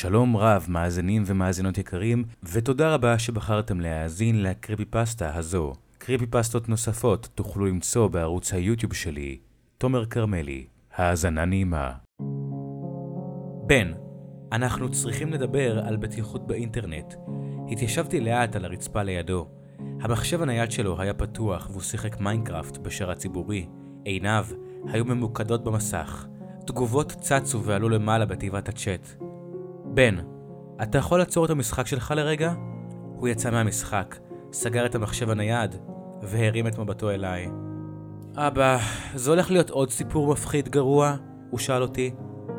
שלום רב, מאזינים ומאזינות יקרים, ותודה רבה שבחרתם להאזין לקריפי פסטה הזו. קריפי פסטות נוספות תוכלו למצוא בערוץ היוטיוב שלי, תומר כרמלי. האזנה נעימה. בן, אנחנו צריכים לדבר על בטיחות באינטרנט. התיישבתי לאט על הרצפה לידו. המחשב הנייד שלו היה פתוח והוא שיחק מיינקראפט בשרת הציבורי. עיניו היו ממוקדות במסך. תגובות צצו ועלו למעלה בתיבת הצ'אט. בן, אתה יכול לעצור את המשחק שלך לרגע? הוא יצא מהמשחק, סגר את המחשב הנייד, והרים את מבטו אליי. אבא, זה הולך להיות עוד סיפור מפחיד גרוע? הוא שאל אותי.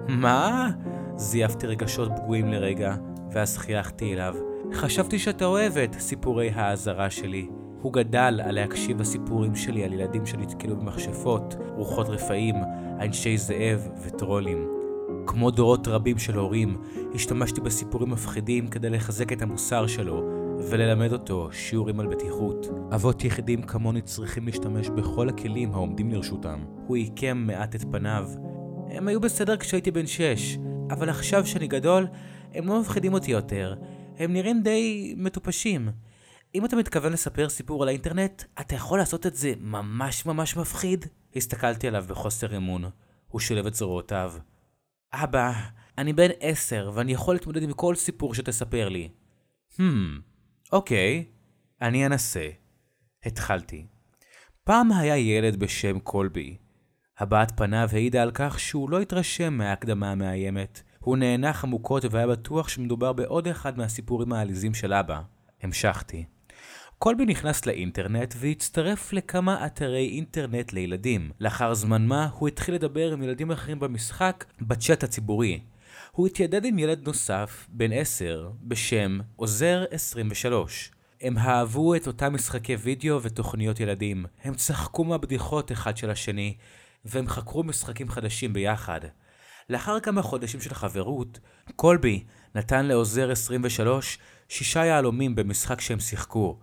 מה? זייפתי רגשות פגועים לרגע, ואז חייכתי אליו. חשבתי שאתה אוהב את סיפורי האזהרה שלי. הוא גדל על להקשיב לסיפורים שלי על ילדים שנתקלו במכשפות, רוחות רפאים, אנשי זאב וטרולים. כמו דורות רבים של הורים, השתמשתי בסיפורים מפחידים כדי לחזק את המוסר שלו וללמד אותו שיעורים על בטיחות. אבות יחידים כמוני צריכים להשתמש בכל הכלים העומדים לרשותם. הוא עיקם מעט את פניו. הם היו בסדר כשהייתי בן שש, אבל עכשיו שאני גדול, הם לא מפחידים אותי יותר. הם נראים די מטופשים. אם אתה מתכוון לספר סיפור על האינטרנט, אתה יכול לעשות את זה ממש ממש מפחיד? הסתכלתי עליו בחוסר אמון. הוא שילב את זרועותיו. אבא, אני בן עשר, ואני יכול להתמודד עם כל סיפור שתספר לי. Hmm, אוקיי, אני אנסה. התחלתי. פעם היה ילד בשם קולבי. הבעת פניו העידה על כך שהוא לא התרשם מההקדמה המאיימת. הוא נאנח עמוקות והיה בטוח שמדובר בעוד אחד מהסיפורים העליזים של אבא. המשכתי. קולבי נכנס לאינטרנט והצטרף לכמה אתרי אינטרנט לילדים. לאחר זמן מה, הוא התחיל לדבר עם ילדים אחרים במשחק, בצ'אט הציבורי. הוא התיידד עם ילד נוסף, בן 10, בשם עוזר 23. הם אהבו את אותם משחקי וידאו ותוכניות ילדים. הם צחקו מהבדיחות אחד של השני, והם חקרו משחקים חדשים ביחד. לאחר כמה חודשים של חברות, קולבי נתן לעוזר 23 שישה יהלומים במשחק שהם שיחקו.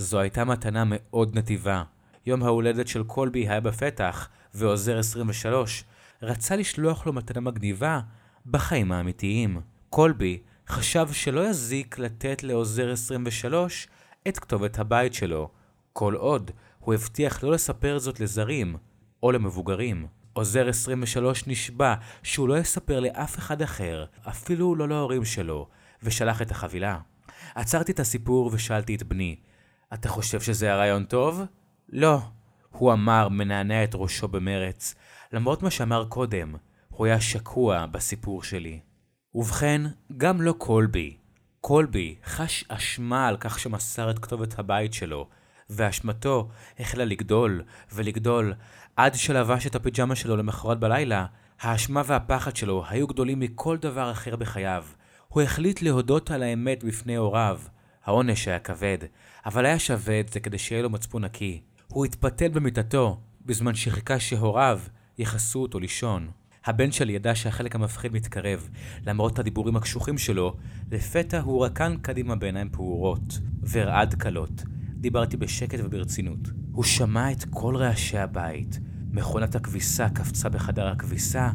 זו הייתה מתנה מאוד נדיבה. יום ההולדת של קולבי היה בפתח, ועוזר 23 רצה לשלוח לו מתנה מגניבה בחיים האמיתיים. קולבי חשב שלא יזיק לתת לעוזר 23 את כתובת הבית שלו, כל עוד הוא הבטיח לא לספר זאת לזרים או למבוגרים. עוזר 23 נשבע שהוא לא יספר לאף אחד אחר, אפילו לא להורים שלו, ושלח את החבילה. עצרתי את הסיפור ושאלתי את בני, אתה חושב שזה הרעיון טוב? לא. הוא אמר, מנענע את ראשו במרץ. למרות מה שאמר קודם, הוא היה שקוע בסיפור שלי. ובכן, גם לא קולבי. קולבי חש אשמה על כך שמסר את כתובת הבית שלו, ואשמתו החלה לגדול ולגדול עד שלבש את הפיג'מה שלו למחרת בלילה. האשמה והפחד שלו היו גדולים מכל דבר אחר בחייו. הוא החליט להודות על האמת בפני הוריו. העונש היה כבד, אבל היה שווה את זה כדי שיהיה לו מצפון נקי. הוא התפתל במיטתו, בזמן שחיכה שהוריו יכסו אותו לישון. הבן שלי ידע שהחלק המפחיד מתקרב, למרות הדיבורים הקשוחים שלו, לפתע הוא רקן קדימה בעיניים פעורות, ורעד קלות. דיברתי בשקט וברצינות. הוא שמע את כל רעשי הבית. מכונת הכביסה קפצה בחדר הכביסה,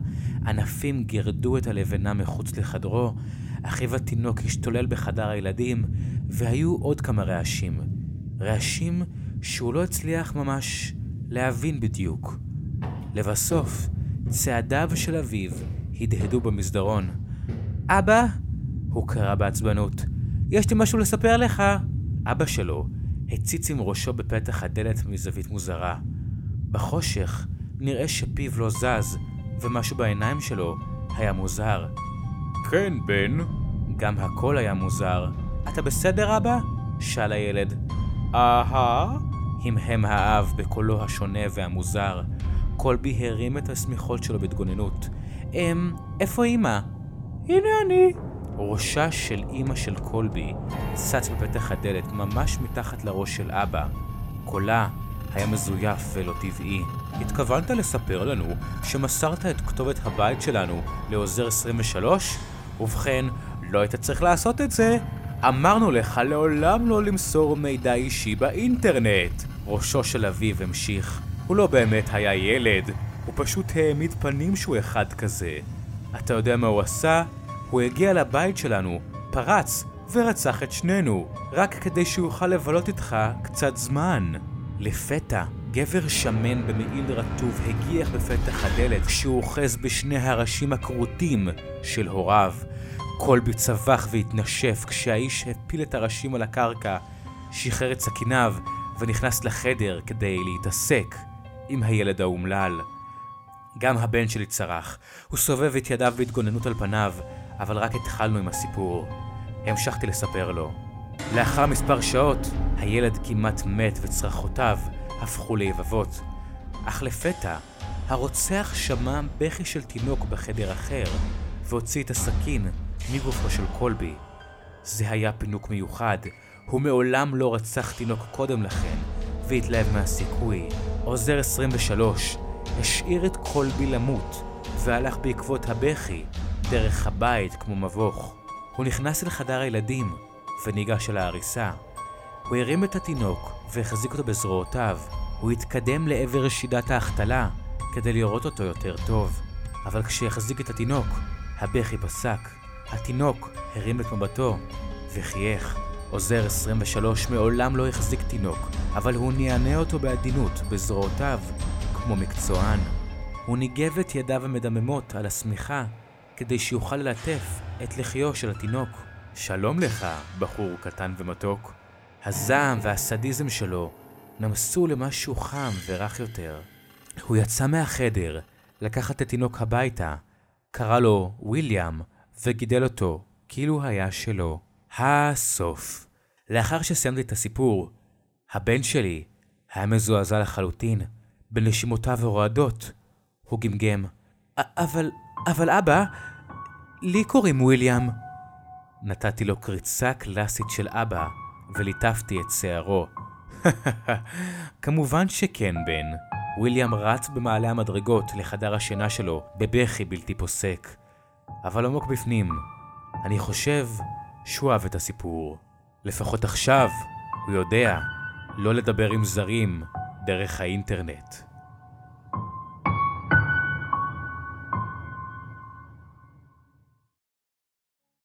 ענפים גירדו את הלבנה מחוץ לחדרו, אחיו התינוק השתולל בחדר הילדים, והיו עוד כמה רעשים. רעשים שהוא לא הצליח ממש להבין בדיוק. לבסוף, צעדיו של אביו הדהדו במסדרון. אבא? הוא קרא בעצבנות. יש לי משהו לספר לך. אבא שלו הציץ עם ראשו בפתח הדלת מזווית מוזרה. בחושך נראה שפיו לא זז, ומשהו בעיניים שלו היה מוזר. כן, בן. גם הקול היה מוזר. אתה בסדר, אבא? שאל הילד. אהה? המהם האב בקולו השונה והמוזר. קולבי הרים את השמיכות שלו בהתגוננות. אמ, איפה אמא? הנה אני. ראשה של אמא של קולבי צץ בפתח הדלת ממש מתחת לראש של אבא. קולה היה מזויף ולא טבעי. התכוונת לספר לנו שמסרת את כתובת הבית שלנו לעוזר 23? ובכן, לא היית צריך לעשות את זה. אמרנו לך לעולם לא למסור מידע אישי באינטרנט. ראשו של אביו המשיך. הוא לא באמת היה ילד, הוא פשוט העמיד פנים שהוא אחד כזה. אתה יודע מה הוא עשה? הוא הגיע לבית שלנו, פרץ ורצח את שנינו, רק כדי שיוכל לבלות איתך קצת זמן. לפתע, גבר שמן במעיל רטוב הגיח בפתח הדלת כשהוא אוחז בשני הראשים הכרותים של הוריו. קולבי צווח והתנשף כשהאיש הפיל את הראשים על הקרקע, שחרר את סכיניו ונכנס לחדר כדי להתעסק עם הילד האומלל. גם הבן שלי צרח, הוא סובב את ידיו בהתגוננות על פניו, אבל רק התחלנו עם הסיפור. המשכתי לספר לו. לאחר מספר שעות, הילד כמעט מת וצרחותיו הפכו ליבבות. אך לפתע, הרוצח שמע בכי של תינוק בחדר אחר, והוציא את הסכין מגופו של קולבי. זה היה פינוק מיוחד, הוא מעולם לא רצח תינוק קודם לכן, והתלהב מהסיכוי. עוזר 23 השאיר את קולבי למות, והלך בעקבות הבכי, דרך הבית כמו מבוך. הוא נכנס אל חדר הילדים, וניגש אל ההריסה. הוא הרים את התינוק והחזיק אותו בזרועותיו. הוא התקדם לעבר שידת ההחתלה כדי לראות אותו יותר טוב. אבל כשהחזיק את התינוק, הבכי פסק. התינוק הרים את מבטו וחייך. עוזר 23 מעולם לא החזיק תינוק, אבל הוא נענע אותו בעדינות בזרועותיו, כמו מקצוען. הוא ניגב את ידיו המדממות על השמיכה כדי שיוכל ללטף את לחיו של התינוק. שלום לך, בחור קטן ומתוק. הזעם והסדיזם שלו נמסו למשהו חם ורך יותר. הוא יצא מהחדר לקח את התינוק הביתה, קרא לו ויליאם וגידל אותו כאילו היה שלו. הסוף. לאחר שסיימתי את הסיפור, הבן שלי היה מזועזע לחלוטין, בנשימותיו הרועדות. הוא גמגם, אבל, אבל אבא, לי קוראים וויליאם. נתתי לו קריצה קלאסית של אבא, וליטפתי את שערו. כמובן שכן, בן. וויליאם רץ במעלה המדרגות לחדר השינה שלו, בבכי בלתי פוסק. אבל עמוק בפנים, אני חושב שהוא אהב את הסיפור. לפחות עכשיו, הוא יודע לא לדבר עם זרים דרך האינטרנט.